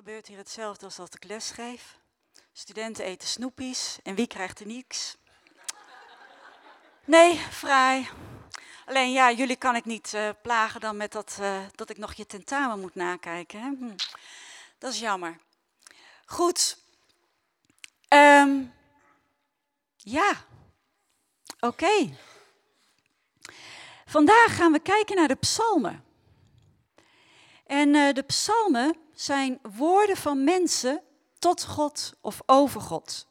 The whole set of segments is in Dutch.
gebeurt hier hetzelfde als dat ik les geef. Studenten eten snoepies en wie krijgt er niks? Nee, vrij. Alleen ja, jullie kan ik niet uh, plagen dan met dat, uh, dat ik nog je tentamen moet nakijken. Hè? Hm. Dat is jammer. Goed. Um, ja. Oké. Vandaag gaan we kijken naar de psalmen. En uh, de psalmen zijn woorden van mensen tot God of over God.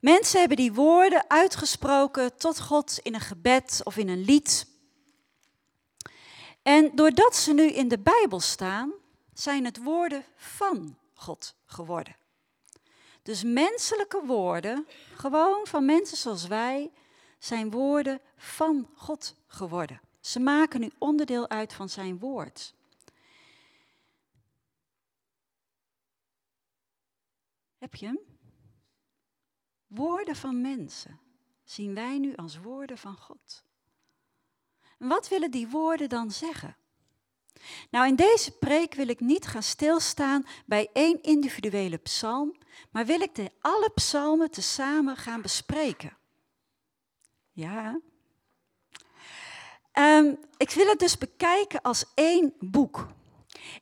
Mensen hebben die woorden uitgesproken tot God in een gebed of in een lied. En doordat ze nu in de Bijbel staan, zijn het woorden van God geworden. Dus menselijke woorden, gewoon van mensen zoals wij, zijn woorden van God geworden. Ze maken nu onderdeel uit van zijn woord. Heb je hem? Woorden van mensen zien wij nu als woorden van God. En wat willen die woorden dan zeggen? Nou, in deze preek wil ik niet gaan stilstaan bij één individuele psalm, maar wil ik de alle psalmen tezamen gaan bespreken. Ja. Um, ik wil het dus bekijken als één boek.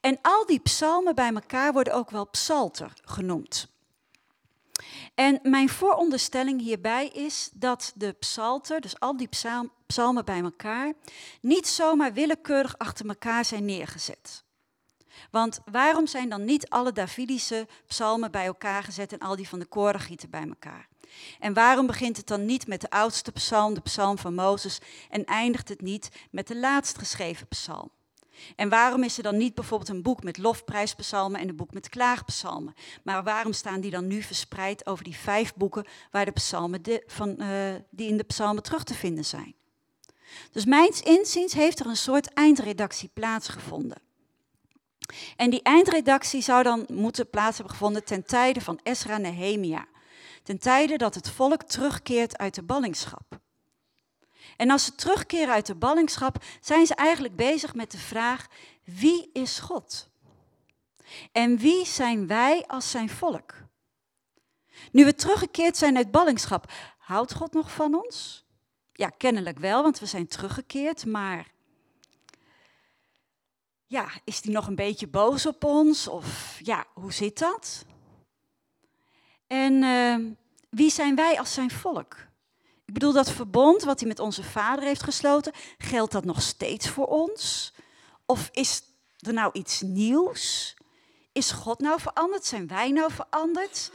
En al die psalmen bij elkaar worden ook wel psalter genoemd. En mijn vooronderstelling hierbij is dat de psalter, dus al die psalmen bij elkaar, niet zomaar willekeurig achter elkaar zijn neergezet. Want waarom zijn dan niet alle Davidische psalmen bij elkaar gezet en al die van de korengieten bij elkaar? En waarom begint het dan niet met de oudste psalm, de psalm van Mozes, en eindigt het niet met de laatst geschreven psalm? En waarom is er dan niet bijvoorbeeld een boek met lofprijspsalmen en een boek met klaagpsalmen? Maar waarom staan die dan nu verspreid over die vijf boeken waar de psalmen de, van, uh, die in de psalmen terug te vinden zijn? Dus mijns inziens heeft er een soort eindredactie plaatsgevonden. En die eindredactie zou dan moeten plaats hebben gevonden ten tijde van Esra Nehemia. Ten tijde dat het volk terugkeert uit de ballingschap. En als ze terugkeren uit de ballingschap, zijn ze eigenlijk bezig met de vraag: wie is God? En wie zijn wij als zijn volk? Nu we teruggekeerd zijn uit ballingschap, houdt God nog van ons? Ja, kennelijk wel, want we zijn teruggekeerd, maar ja, is hij nog een beetje boos op ons? Of ja, hoe zit dat? En uh, wie zijn wij als zijn volk? Ik bedoel, dat verbond wat hij met onze vader heeft gesloten, geldt dat nog steeds voor ons? Of is er nou iets nieuws? Is God nou veranderd? Zijn wij nou veranderd?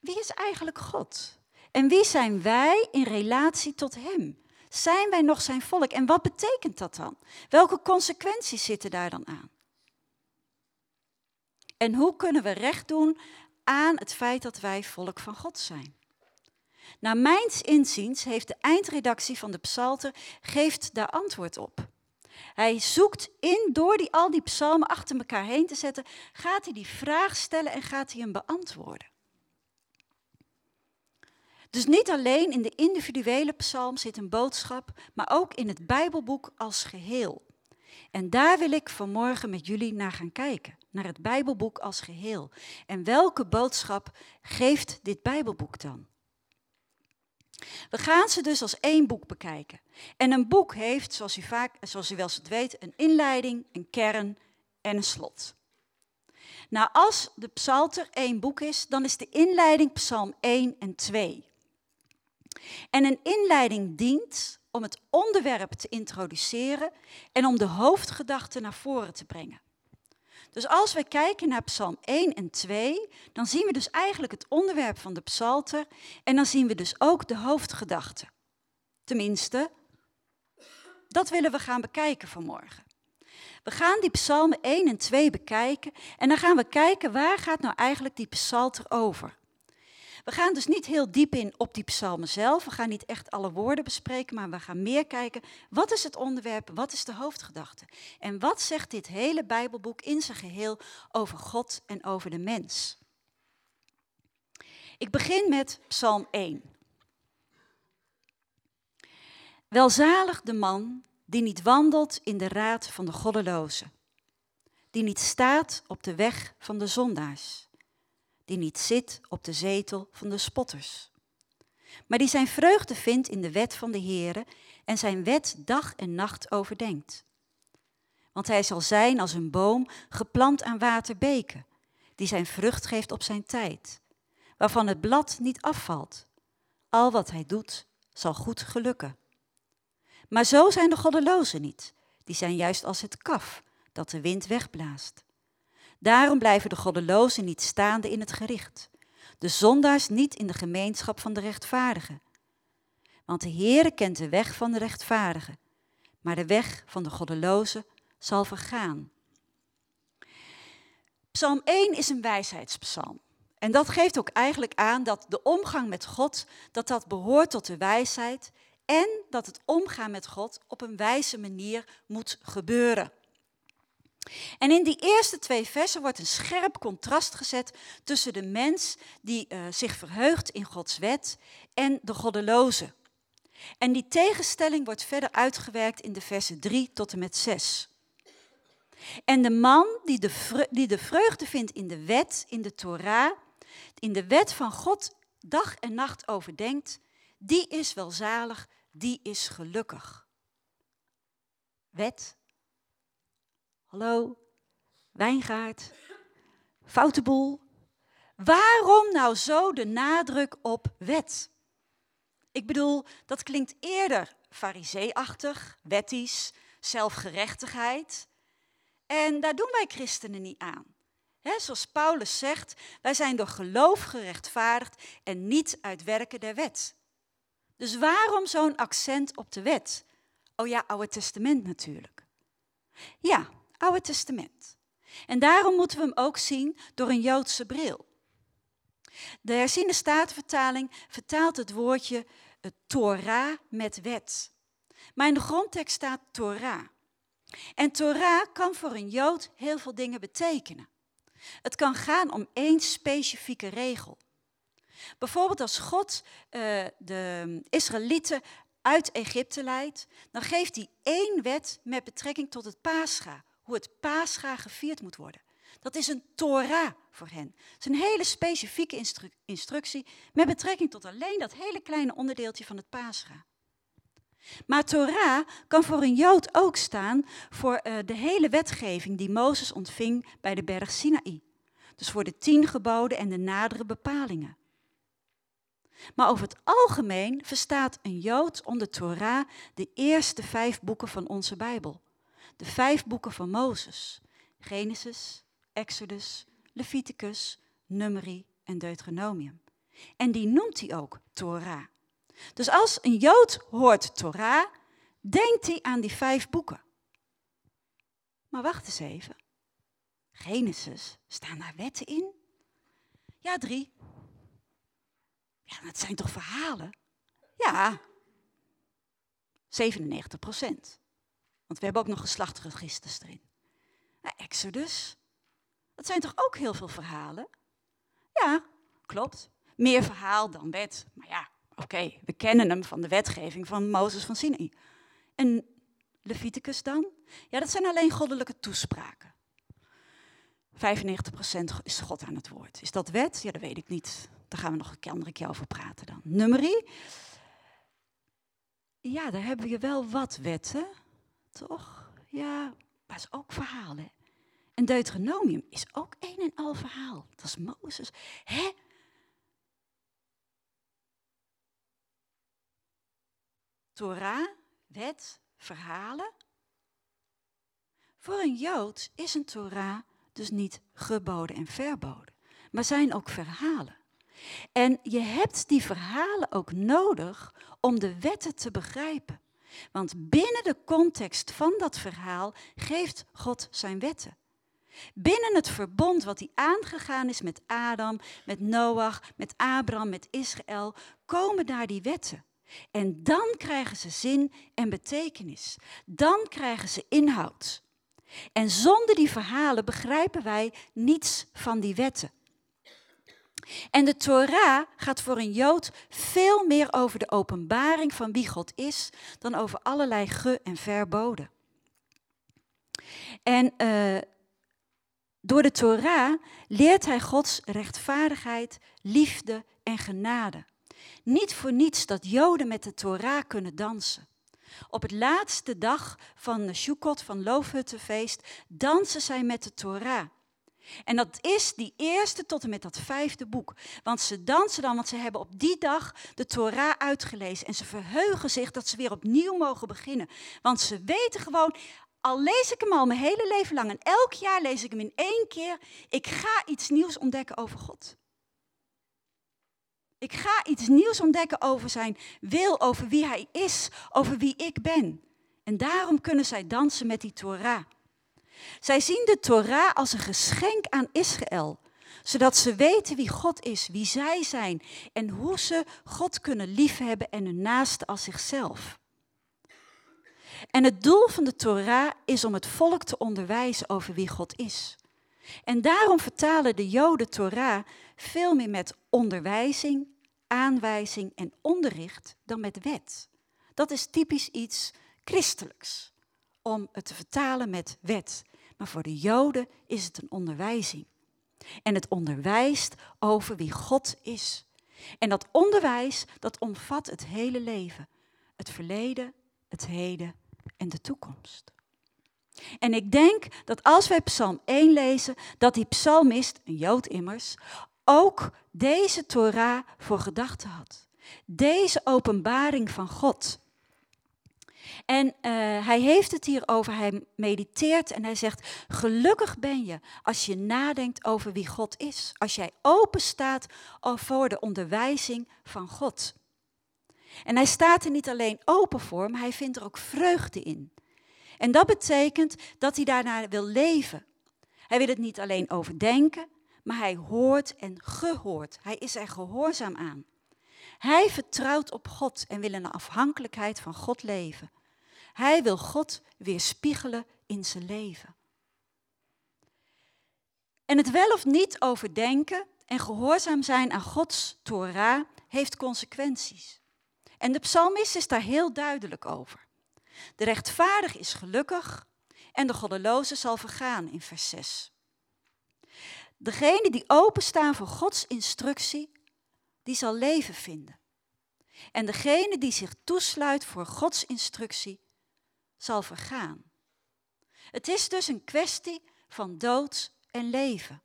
Wie is eigenlijk God? En wie zijn wij in relatie tot Hem? Zijn wij nog zijn volk? En wat betekent dat dan? Welke consequenties zitten daar dan aan? En hoe kunnen we recht doen aan het feit dat wij volk van God zijn? Naar mijns inziens heeft de eindredactie van de psalter geeft daar antwoord op. Hij zoekt in, door die, al die psalmen achter elkaar heen te zetten, gaat hij die vraag stellen en gaat hij hem beantwoorden. Dus niet alleen in de individuele psalm zit een boodschap, maar ook in het Bijbelboek als geheel. En daar wil ik vanmorgen met jullie naar gaan kijken, naar het Bijbelboek als geheel. En welke boodschap geeft dit Bijbelboek dan? We gaan ze dus als één boek bekijken. En een boek heeft, zoals u, vaak, zoals u wel eens weet, een inleiding, een kern en een slot. Nou, als de psalter één boek is, dan is de inleiding psalm 1 en 2. En een inleiding dient om het onderwerp te introduceren en om de hoofdgedachte naar voren te brengen. Dus als we kijken naar Psalm 1 en 2, dan zien we dus eigenlijk het onderwerp van de psalter en dan zien we dus ook de hoofdgedachte. Tenminste, dat willen we gaan bekijken vanmorgen. We gaan die psalmen 1 en 2 bekijken en dan gaan we kijken waar gaat nou eigenlijk die psalter over. We gaan dus niet heel diep in op die psalmen zelf. We gaan niet echt alle woorden bespreken, maar we gaan meer kijken. Wat is het onderwerp? Wat is de hoofdgedachte? En wat zegt dit hele Bijbelboek in zijn geheel over God en over de mens? Ik begin met Psalm 1. Welzalig de man die niet wandelt in de raad van de goddelozen, die niet staat op de weg van de zondaars, die niet zit op de zetel van de spotters, maar die zijn vreugde vindt in de wet van de Heere en zijn wet dag en nacht overdenkt. Want hij zal zijn als een boom geplant aan waterbeken, die zijn vrucht geeft op zijn tijd, waarvan het blad niet afvalt. Al wat hij doet, zal goed gelukken. Maar zo zijn de goddelozen niet. Die zijn juist als het kaf dat de wind wegblaast. Daarom blijven de goddelozen niet staande in het gericht, de zondaars niet in de gemeenschap van de rechtvaardigen. Want de Heere kent de weg van de rechtvaardigen, maar de weg van de goddelozen zal vergaan. Psalm 1 is een wijsheidspsalm. En dat geeft ook eigenlijk aan dat de omgang met God, dat dat behoort tot de wijsheid en dat het omgaan met God op een wijze manier moet gebeuren. En in die eerste twee versen wordt een scherp contrast gezet tussen de mens die uh, zich verheugt in Gods wet en de goddeloze. En die tegenstelling wordt verder uitgewerkt in de versen 3 tot en met 6. En de man die de, die de vreugde vindt in de wet, in de Torah, in de wet van God dag en nacht overdenkt, die is welzalig, die is gelukkig. Wet. Hallo, wijngaard, foute boel. Waarom nou zo de nadruk op wet? Ik bedoel, dat klinkt eerder fariseeachtig, wettisch, zelfgerechtigheid. En daar doen wij christenen niet aan. zoals Paulus zegt, wij zijn door geloof gerechtvaardigd en niet uit werken der wet. Dus waarom zo'n accent op de wet? Oh ja, Oude Testament natuurlijk. Ja, Oude Testament. En daarom moeten we hem ook zien door een Joodse bril. De herziende staatvertaling vertaalt het woordje het Torah met wet. Maar in de grondtekst staat Torah. En Torah kan voor een Jood heel veel dingen betekenen. Het kan gaan om één specifieke regel. Bijvoorbeeld als God uh, de Israëlieten uit Egypte leidt, dan geeft hij één wet met betrekking tot het Pascha, hoe het Pascha gevierd moet worden. Dat is een Torah voor hen. Het is een hele specifieke instru instructie met betrekking tot alleen dat hele kleine onderdeeltje van het Pascha. Maar Torah kan voor een Jood ook staan voor uh, de hele wetgeving die Mozes ontving bij de berg Sinaï. Dus voor de tien geboden en de nadere bepalingen. Maar over het algemeen verstaat een Jood onder Torah de eerste vijf boeken van onze Bijbel. De vijf boeken van Mozes. Genesis, Exodus, Leviticus, Numeri en Deuteronomium. En die noemt hij ook Torah. Dus als een Jood hoort Torah, denkt hij aan die vijf boeken. Maar wacht eens even. Genesis, staan daar wetten in? Ja, drie. Ja, dat zijn toch verhalen? Ja, 97 procent. Want we hebben ook nog geslachtsregisters erin. Nou, Exodus, dat zijn toch ook heel veel verhalen? Ja, klopt. Meer verhaal dan wet. Maar ja, oké, we kennen hem van de wetgeving van Mozes van Sinai. En Leviticus dan? Ja, dat zijn alleen goddelijke toespraken. 95% is God aan het woord. Is dat wet? Ja, dat weet ik niet. Daar gaan we nog een andere keer over praten dan. Nummerie. Ja, daar hebben we wel wat wetten, toch? Ja, maar is ook verhalen. En Deuteronomium is ook een en al verhaal. Dat is Mozes. Hè? Torah, wet, verhalen. Voor een Jood is een Torah dus niet geboden en verboden, maar zijn ook verhalen. En je hebt die verhalen ook nodig om de wetten te begrijpen. Want binnen de context van dat verhaal geeft God zijn wetten. Binnen het verbond wat hij aangegaan is met Adam, met Noach, met Abraham, met Israël, komen daar die wetten. En dan krijgen ze zin en betekenis. Dan krijgen ze inhoud. En zonder die verhalen begrijpen wij niets van die wetten. En de Torah gaat voor een Jood veel meer over de openbaring van wie God is dan over allerlei ge- en verboden. En uh, Door de Torah leert hij Gods rechtvaardigheid, liefde en genade. Niet voor niets dat Joden met de Torah kunnen dansen. Op het laatste dag van Sukkot, van Loofhuttenfeest, dansen zij met de Torah. En dat is die eerste tot en met dat vijfde boek. Want ze dansen dan, want ze hebben op die dag de Torah uitgelezen. En ze verheugen zich dat ze weer opnieuw mogen beginnen. Want ze weten gewoon, al lees ik hem al mijn hele leven lang en elk jaar lees ik hem in één keer, ik ga iets nieuws ontdekken over God. Ik ga iets nieuws ontdekken over zijn wil, over wie hij is, over wie ik ben. En daarom kunnen zij dansen met die Torah. Zij zien de Torah als een geschenk aan Israël, zodat ze weten wie God is, wie zij zijn en hoe ze God kunnen liefhebben en hun naaste als zichzelf. En het doel van de Torah is om het volk te onderwijzen over wie God is. En daarom vertalen de Joden Torah veel meer met onderwijzing, aanwijzing en onderricht dan met wet. Dat is typisch iets christelijks, om het te vertalen met wet. Maar voor de Joden is het een onderwijzing. En het onderwijst over wie God is. En dat onderwijs, dat omvat het hele leven. Het verleden, het heden en de toekomst. En ik denk dat als wij Psalm 1 lezen, dat die psalmist, een Jood immers, ook deze Torah voor gedachten had. Deze openbaring van God. En uh, hij heeft het hier over, hij mediteert en hij zegt, gelukkig ben je als je nadenkt over wie God is. Als jij open staat voor de onderwijzing van God. En hij staat er niet alleen open voor, maar hij vindt er ook vreugde in. En dat betekent dat hij daarnaar wil leven. Hij wil het niet alleen overdenken, maar hij hoort en gehoord. Hij is er gehoorzaam aan. Hij vertrouwt op God en wil in de afhankelijkheid van God leven. Hij wil God weerspiegelen in zijn leven. En het wel of niet overdenken en gehoorzaam zijn aan Gods Torah heeft consequenties. En de psalmist is daar heel duidelijk over. De rechtvaardig is gelukkig en de goddeloze zal vergaan in vers 6. Degene die openstaan voor Gods instructie, die zal leven vinden. En degene die zich toesluit voor Gods instructie, zal vergaan. Het is dus een kwestie van dood en leven.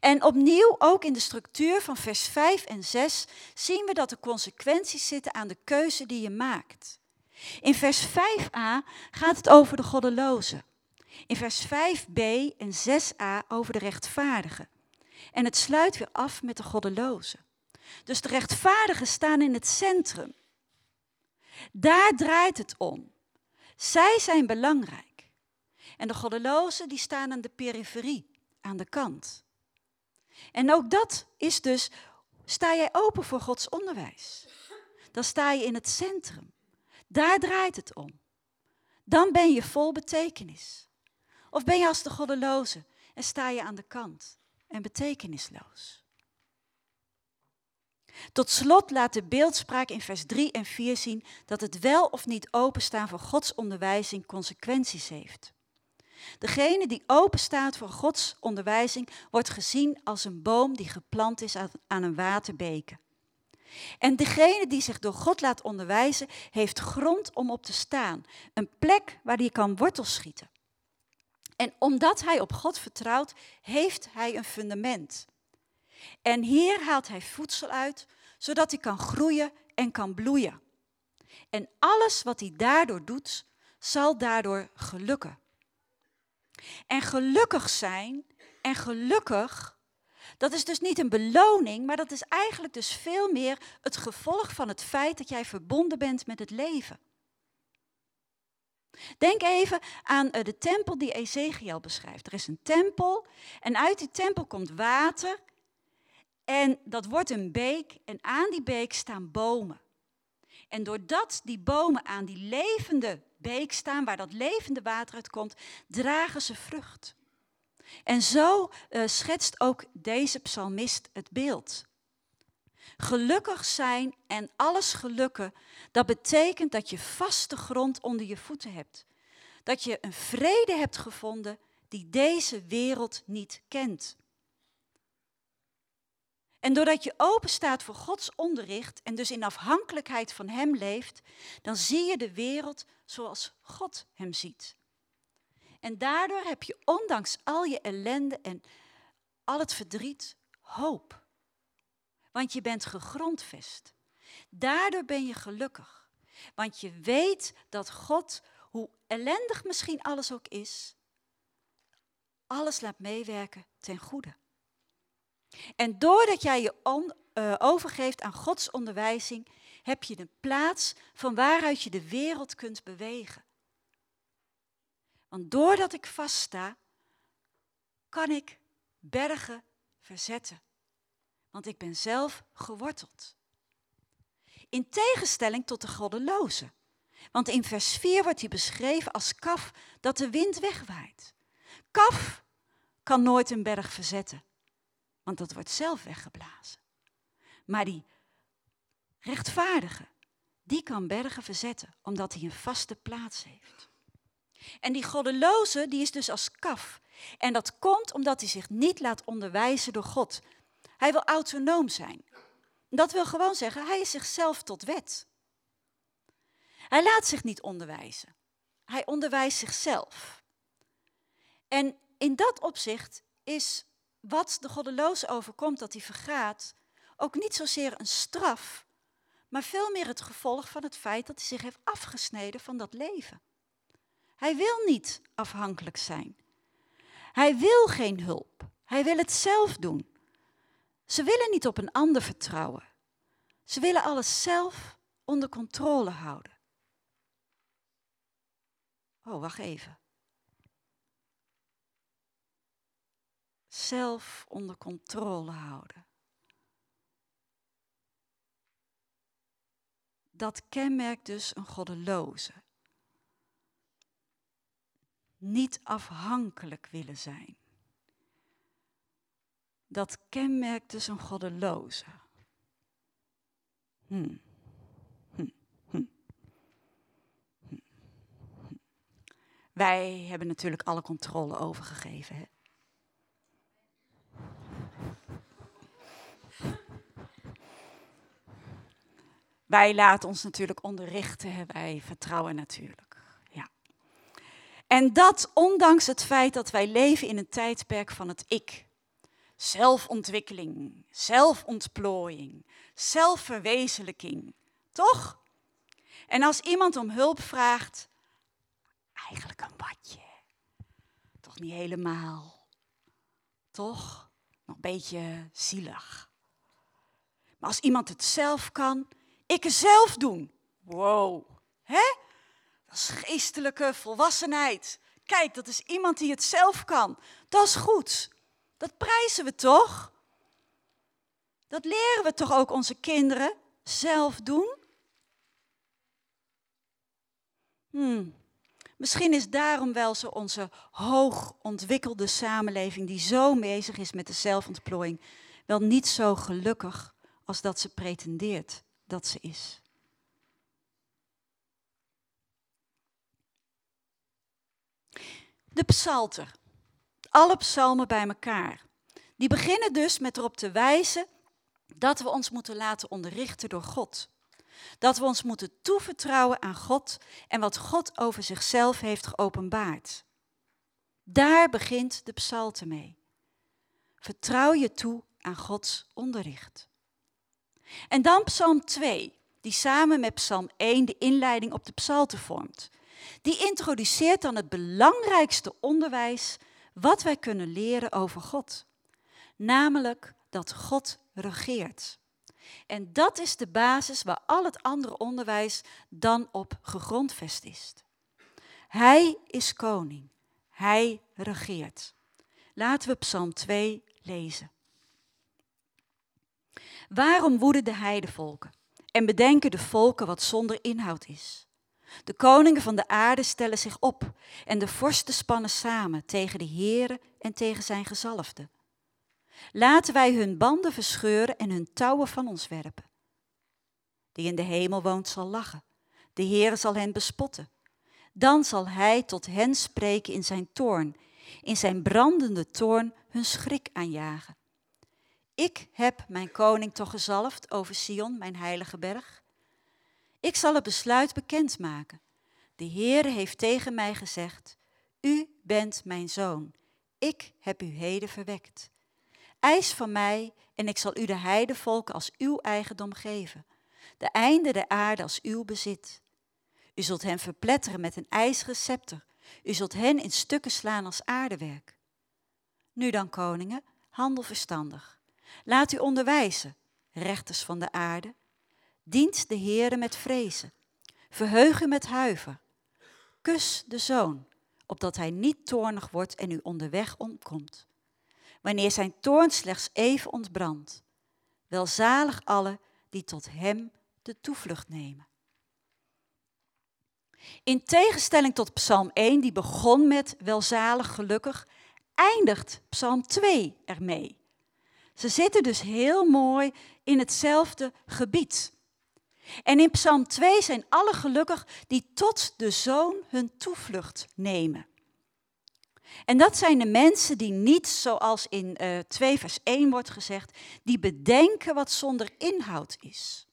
En opnieuw, ook in de structuur van vers 5 en 6, zien we dat er consequenties zitten aan de keuze die je maakt. In vers 5a gaat het over de goddeloze. In vers 5b en 6a over de rechtvaardigen. En het sluit weer af met de goddeloze. Dus de rechtvaardigen staan in het centrum. Daar draait het om. Zij zijn belangrijk. En de goddelozen die staan aan de periferie, aan de kant. En ook dat is dus, sta jij open voor Gods onderwijs? Dan sta je in het centrum. Daar draait het om. Dan ben je vol betekenis. Of ben je als de goddeloze en sta je aan de kant en betekenisloos? Tot slot laat de beeldspraak in vers 3 en 4 zien dat het wel of niet openstaan voor Gods onderwijzing consequenties heeft. Degene die openstaat voor Gods onderwijzing wordt gezien als een boom die geplant is aan een waterbeken. En degene die zich door God laat onderwijzen, heeft grond om op te staan. Een plek waar hij kan wortels schieten. En omdat hij op God vertrouwt, heeft hij een fundament. En hier haalt hij voedsel uit, zodat hij kan groeien en kan bloeien. En alles wat hij daardoor doet, zal daardoor gelukken. En gelukkig zijn en gelukkig, dat is dus niet een beloning, maar dat is eigenlijk dus veel meer het gevolg van het feit dat jij verbonden bent met het leven. Denk even aan eh, de tempel die Ezekiel beschrijft. Er is een tempel en uit die tempel komt water en dat wordt een beek en aan die beek staan bomen. En doordat die bomen aan die levende beek staan, waar dat levende water uitkomt, dragen ze vrucht. En zo uh, schetst ook deze psalmist het beeld. Gelukkig zijn en alles gelukken, dat betekent dat je vaste grond onder je voeten hebt. Dat je een vrede hebt gevonden die deze wereld niet kent. En doordat je open staat voor Gods onderricht en dus in afhankelijkheid van Hem leeft, dan zie je de wereld zoals God Hem ziet. En daardoor heb je ondanks al je ellende en al het verdriet hoop. Want je bent gegrondvest. Daardoor ben je gelukkig. Want je weet dat God, hoe ellendig misschien alles ook is, alles laat meewerken ten goede. En doordat jij je uh, overgeeft aan Gods onderwijzing, heb je de plaats van waaruit je de wereld kunt bewegen. Want doordat ik vaststa, kan ik bergen verzetten. Want ik ben zelf geworteld. In tegenstelling tot de goddeloze. Want in vers 4 wordt hij beschreven als kaf dat de wind wegwaait. Kaf kan nooit een berg verzetten, want dat wordt zelf weggeblazen. Maar die rechtvaardige, die kan bergen verzetten, omdat hij een vaste plaats heeft. En die goddeloze, die is dus als kaf. En dat komt omdat hij zich niet laat onderwijzen door God. Hij wil autonoom zijn. Dat wil gewoon zeggen, hij is zichzelf tot wet. Hij laat zich niet onderwijzen. Hij onderwijst zichzelf. En in dat opzicht is wat de goddeloze overkomt, dat hij vergaat, ook niet zozeer een straf, maar veel meer het gevolg van het feit dat hij zich heeft afgesneden van dat leven. Hij wil niet afhankelijk zijn. Hij wil geen hulp. Hij wil het zelf doen. Ze willen niet op een ander vertrouwen. Ze willen alles zelf onder controle houden. Oh, wacht even. Zelf onder controle houden. Dat kenmerkt dus een goddeloze. Niet afhankelijk willen zijn. Dat kenmerkt dus een goddeloze. Hmm. Hmm. Hmm. Wij hebben natuurlijk alle controle overgegeven. Hè? Wij laten ons natuurlijk onderrichten, wij vertrouwen natuurlijk. Ja. En dat ondanks het feit dat wij leven in een tijdperk van het ik. Zelfontwikkeling, zelfontplooiing, zelfverwezenlijking. Toch? En als iemand om hulp vraagt, eigenlijk een badje. Toch niet helemaal. Toch? Nog een beetje zielig. Maar als iemand het zelf kan, ik het zelf doen. Wow. Hè? Dat is geestelijke volwassenheid. Kijk, dat is iemand die het zelf kan. Dat is goed. Dat prijzen we toch? Dat leren we toch ook onze kinderen zelf doen? Hmm. Misschien is daarom wel zo onze hoog ontwikkelde samenleving, die zo bezig is met de zelfontplooiing, wel niet zo gelukkig als dat ze pretendeert dat ze is. De psalter. Alle psalmen bij elkaar. Die beginnen dus met erop te wijzen dat we ons moeten laten onderrichten door God. Dat we ons moeten toevertrouwen aan God en wat God over zichzelf heeft geopenbaard. Daar begint de psalte mee. Vertrouw je toe aan Gods onderricht. En dan Psalm 2, die samen met Psalm 1 de inleiding op de psalte vormt. Die introduceert dan het belangrijkste onderwijs wat wij kunnen leren over God. Namelijk dat God regeert. En dat is de basis waar al het andere onderwijs dan op gegrondvest is. Hij is koning. Hij regeert. Laten we Psalm 2 lezen. Waarom woeden de heidevolken en bedenken de volken wat zonder inhoud is? De koningen van de aarde stellen zich op en de vorsten spannen samen tegen de Heere en tegen zijn gezalfde. Laten wij hun banden verscheuren en hun touwen van ons werpen. Die in de hemel woont zal lachen, de Heere zal hen bespotten. Dan zal hij tot hen spreken in zijn toorn in zijn brandende toorn hun schrik aanjagen. Ik heb mijn koning toch gezalfd over Sion, mijn heilige berg. Ik zal het besluit bekendmaken. De Heere heeft tegen mij gezegd, u bent mijn zoon, ik heb u heden verwekt. Eis van mij en ik zal u de heidevolken als uw eigendom geven, de einde der aarde als uw bezit. U zult hen verpletteren met een ijzeren scepter, u zult hen in stukken slaan als aardewerk. Nu dan, koningen, handel verstandig. Laat u onderwijzen, rechters van de aarde. Dient de Heere met vrezen. Verheug u met huiver. Kus de zoon, opdat hij niet toornig wordt en u onderweg omkomt. Wanneer zijn toorn slechts even ontbrandt. Welzalig alle die tot hem de toevlucht nemen. In tegenstelling tot Psalm 1, die begon met welzalig gelukkig, eindigt Psalm 2 ermee. Ze zitten dus heel mooi in hetzelfde gebied. En in Psalm 2 zijn alle gelukkig die tot de zoon hun toevlucht nemen. En dat zijn de mensen die niet, zoals in uh, eh, 2 vers 1 wordt gezegd, die bedenken wat zonder inhoud is.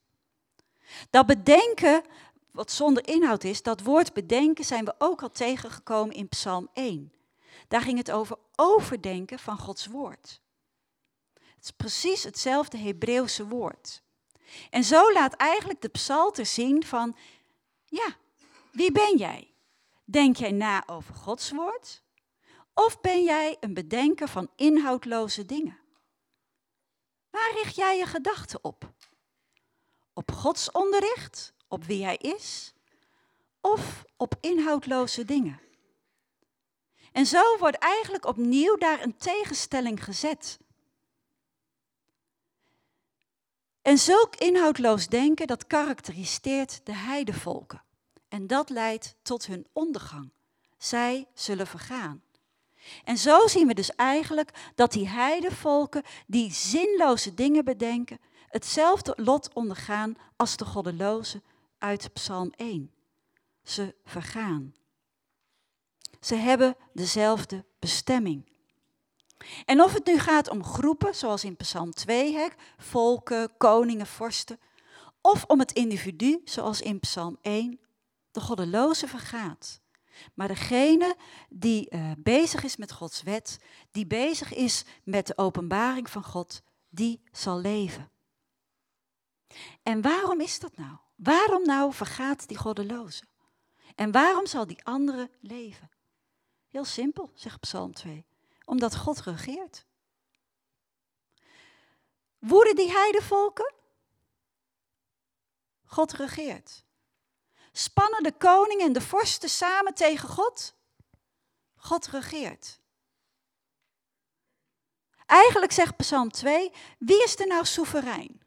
Dat bedenken wat zonder inhoud is, dat woord bedenken zijn we ook al tegengekomen in Psalm 1. Daar ging het over overdenken van Gods woord. Het is precies hetzelfde Hebreeuwse woord. En zo laat eigenlijk de psalter zien van, ja, wie ben jij? Denk jij na over Gods woord? Of ben jij een bedenker van inhoudloze dingen? Waar richt jij je gedachten op? Op Gods onderricht, op wie Hij is, of op inhoudloze dingen? En zo wordt eigenlijk opnieuw daar een tegenstelling gezet. En zulk inhoudloos denken, dat karakteriseert de heidevolken. En dat leidt tot hun ondergang. Zij zullen vergaan. En zo zien we dus eigenlijk dat die heidevolken die zinloze dingen bedenken, hetzelfde lot ondergaan als de goddelozen uit Psalm 1. Ze vergaan. Ze hebben dezelfde bestemming. En of het nu gaat om groepen, zoals in Psalm 2, hè, volken, koningen, vorsten, of om het individu, zoals in Psalm 1, de goddeloze vergaat. Maar degene die uh, bezig is met Gods wet, die bezig is met de openbaring van God, die zal leven. En waarom is dat nou? Waarom nou vergaat die goddeloze? En waarom zal die andere leven? Heel simpel, zegt Psalm 2. Omdat God regeert. Woeden die heidevolken? God regeert. Spannen de koning en de vorsten samen tegen God? God regeert. Eigenlijk zegt Psalm 2, wie is er nou soeverein?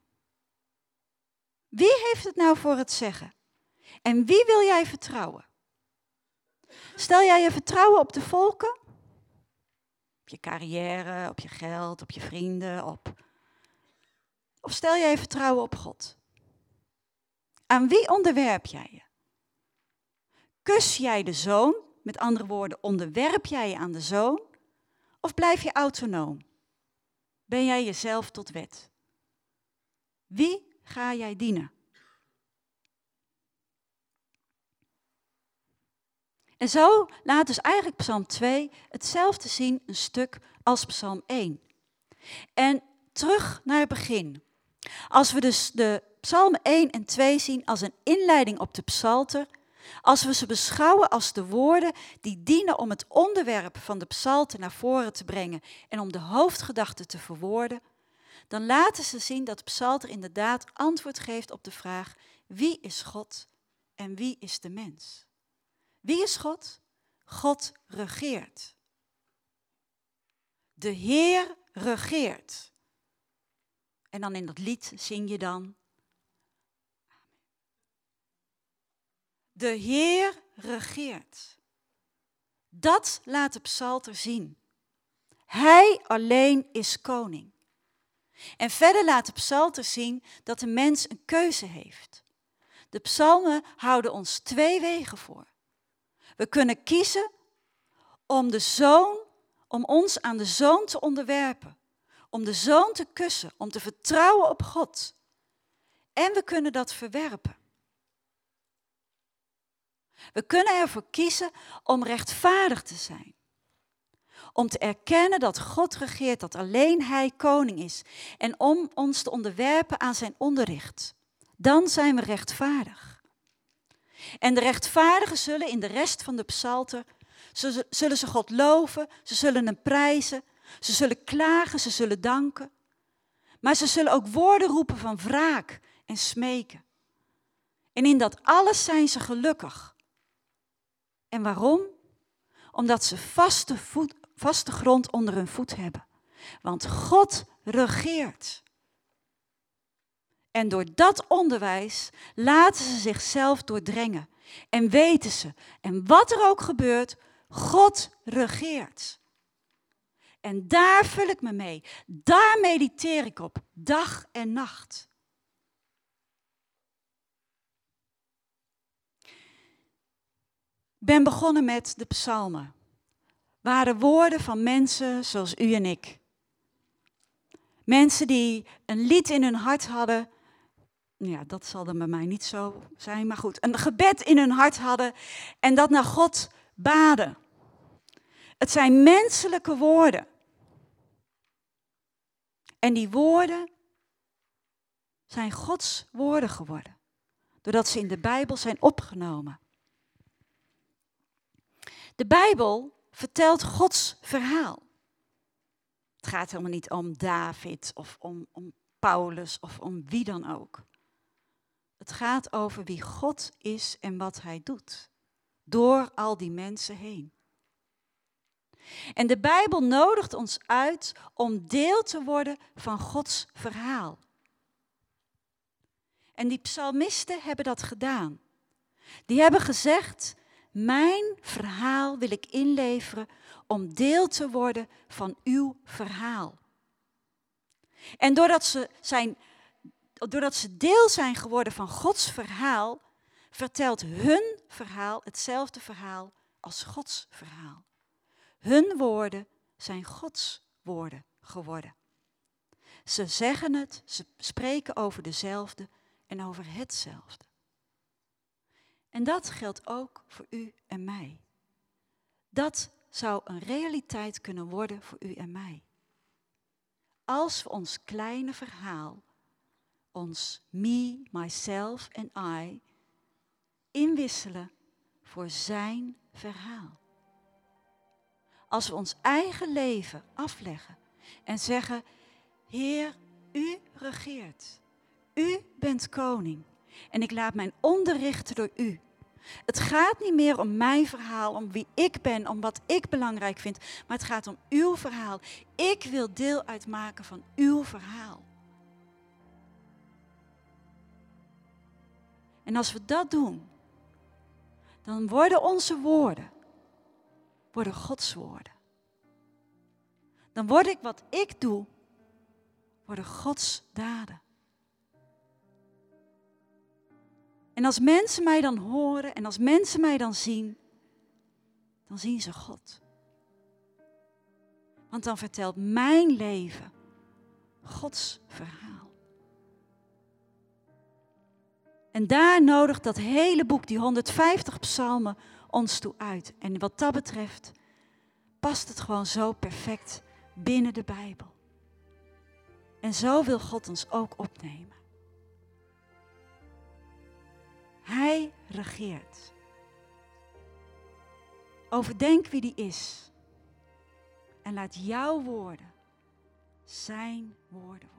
Wie heeft het nou voor het zeggen? En wie wil jij vertrouwen? Stel jij je vertrouwen op de volken? Op je carrière, op je geld, op je vrienden, op. Of stel jij vertrouwen op God? Aan wie onderwerp jij je? Kus jij de zoon? Met andere woorden, onderwerp jij je aan de zoon? Of blijf je autonoom? Ben jij jezelf tot wet? Wie ga jij dienen? En zo laat dus eigenlijk Psalm 2 hetzelfde zien, een stuk als Psalm 1. En terug naar het begin. Als we dus de Psalmen 1 en 2 zien als een inleiding op de psalter, als we ze beschouwen als de woorden die dienen om het onderwerp van de psalter naar voren te brengen en om de hoofdgedachte te verwoorden, dan laten ze zien dat psalter inderdaad antwoord geeft op de vraag wie is God en wie is de mens. Wie is God? God regeert. De Heer regeert. En dan in dat lied zing je dan. De Heer regeert. Dat laat de psalter zien. Hij alleen is koning. En verder laat de psalter zien dat de mens een keuze heeft. De psalmen houden ons twee wegen voor. We kunnen kiezen om de zoon om ons aan de zoon te onderwerpen, om de zoon te kussen, om te vertrouwen op God. En we kunnen dat verwerpen. We kunnen ervoor kiezen om rechtvaardig te zijn. Om te erkennen dat God regeert, dat alleen Hij koning is. En om ons te onderwerpen aan zijn onderricht. Dan zijn we rechtvaardig. En de rechtvaardigen zullen in de rest van de psalter, zullen ze God loven, ze zullen hem prijzen, ze zullen klagen, ze zullen danken. Maar ze zullen ook woorden roepen van wraak en smeken. En in dat alles zijn ze gelukkig. En waarom? Omdat ze vaste, voet, vaste grond onder hun voet hebben. Want God regeert. En door dat onderwijs laten ze zichzelf doordrengen. En weten ze, en wat er ook gebeurt, God regeert. En daar vul ik me mee. Daar mediteer ik op, dag en nacht. ben begonnen met de psalmen. Waren woorden van mensen zoals u en ik. Mensen die een lied in hun hart hadden. Ja, dat zal dan bij mij niet zo zijn, maar goed. Een gebed in hun hart hadden en dat naar God baden. Het zijn menselijke woorden. En die woorden zijn Gods woorden geworden. Doordat ze in de Bijbel zijn opgenomen. De Bijbel vertelt Gods verhaal. Het gaat helemaal niet om David of om, om Paulus of om wie dan ook. Het gaat over wie God is en wat Hij doet. Door al die mensen heen. En de Bijbel nodigt ons uit om deel te worden van Gods verhaal. En die psalmisten hebben dat gedaan. Die hebben gezegd, mijn verhaal wil ik inleveren om deel te worden van uw verhaal. En doordat ze, zijn, doordat ze deel zijn geworden van Gods verhaal, vertelt hun verhaal hetzelfde verhaal als Gods verhaal. Hun woorden zijn Gods woorden geworden. Ze zeggen het, ze spreken over dezelfde en over hetzelfde. En dat geldt ook voor u en mij. Dat zou een realiteit kunnen worden voor u en mij. Als we ons kleine verhaal, ons me, myself en I, inwisselen voor zijn verhaal. Als we ons eigen leven afleggen en zeggen, Heer, u regeert. U bent koning. En ik laat mijn onderrichten door u. Het gaat niet meer om mijn verhaal, om wie ik ben, om wat ik belangrijk vind, maar het gaat om uw verhaal. Ik wil deel uitmaken van uw verhaal. En als we dat doen, dan worden onze woorden, worden Gods woorden. Dan word ik wat ik doe, worden Gods daden. En als mensen mij dan horen en als mensen mij dan zien, dan zien ze God. Want dan vertelt mijn leven Gods verhaal. En daar nodigt dat hele boek, die 150 psalmen, ons toe uit. En wat dat betreft past het gewoon zo perfect binnen de Bijbel. En zo wil God ons ook opnemen. Hij regeert. Overdenk wie die is. En laat jouw woorden zijn woorden.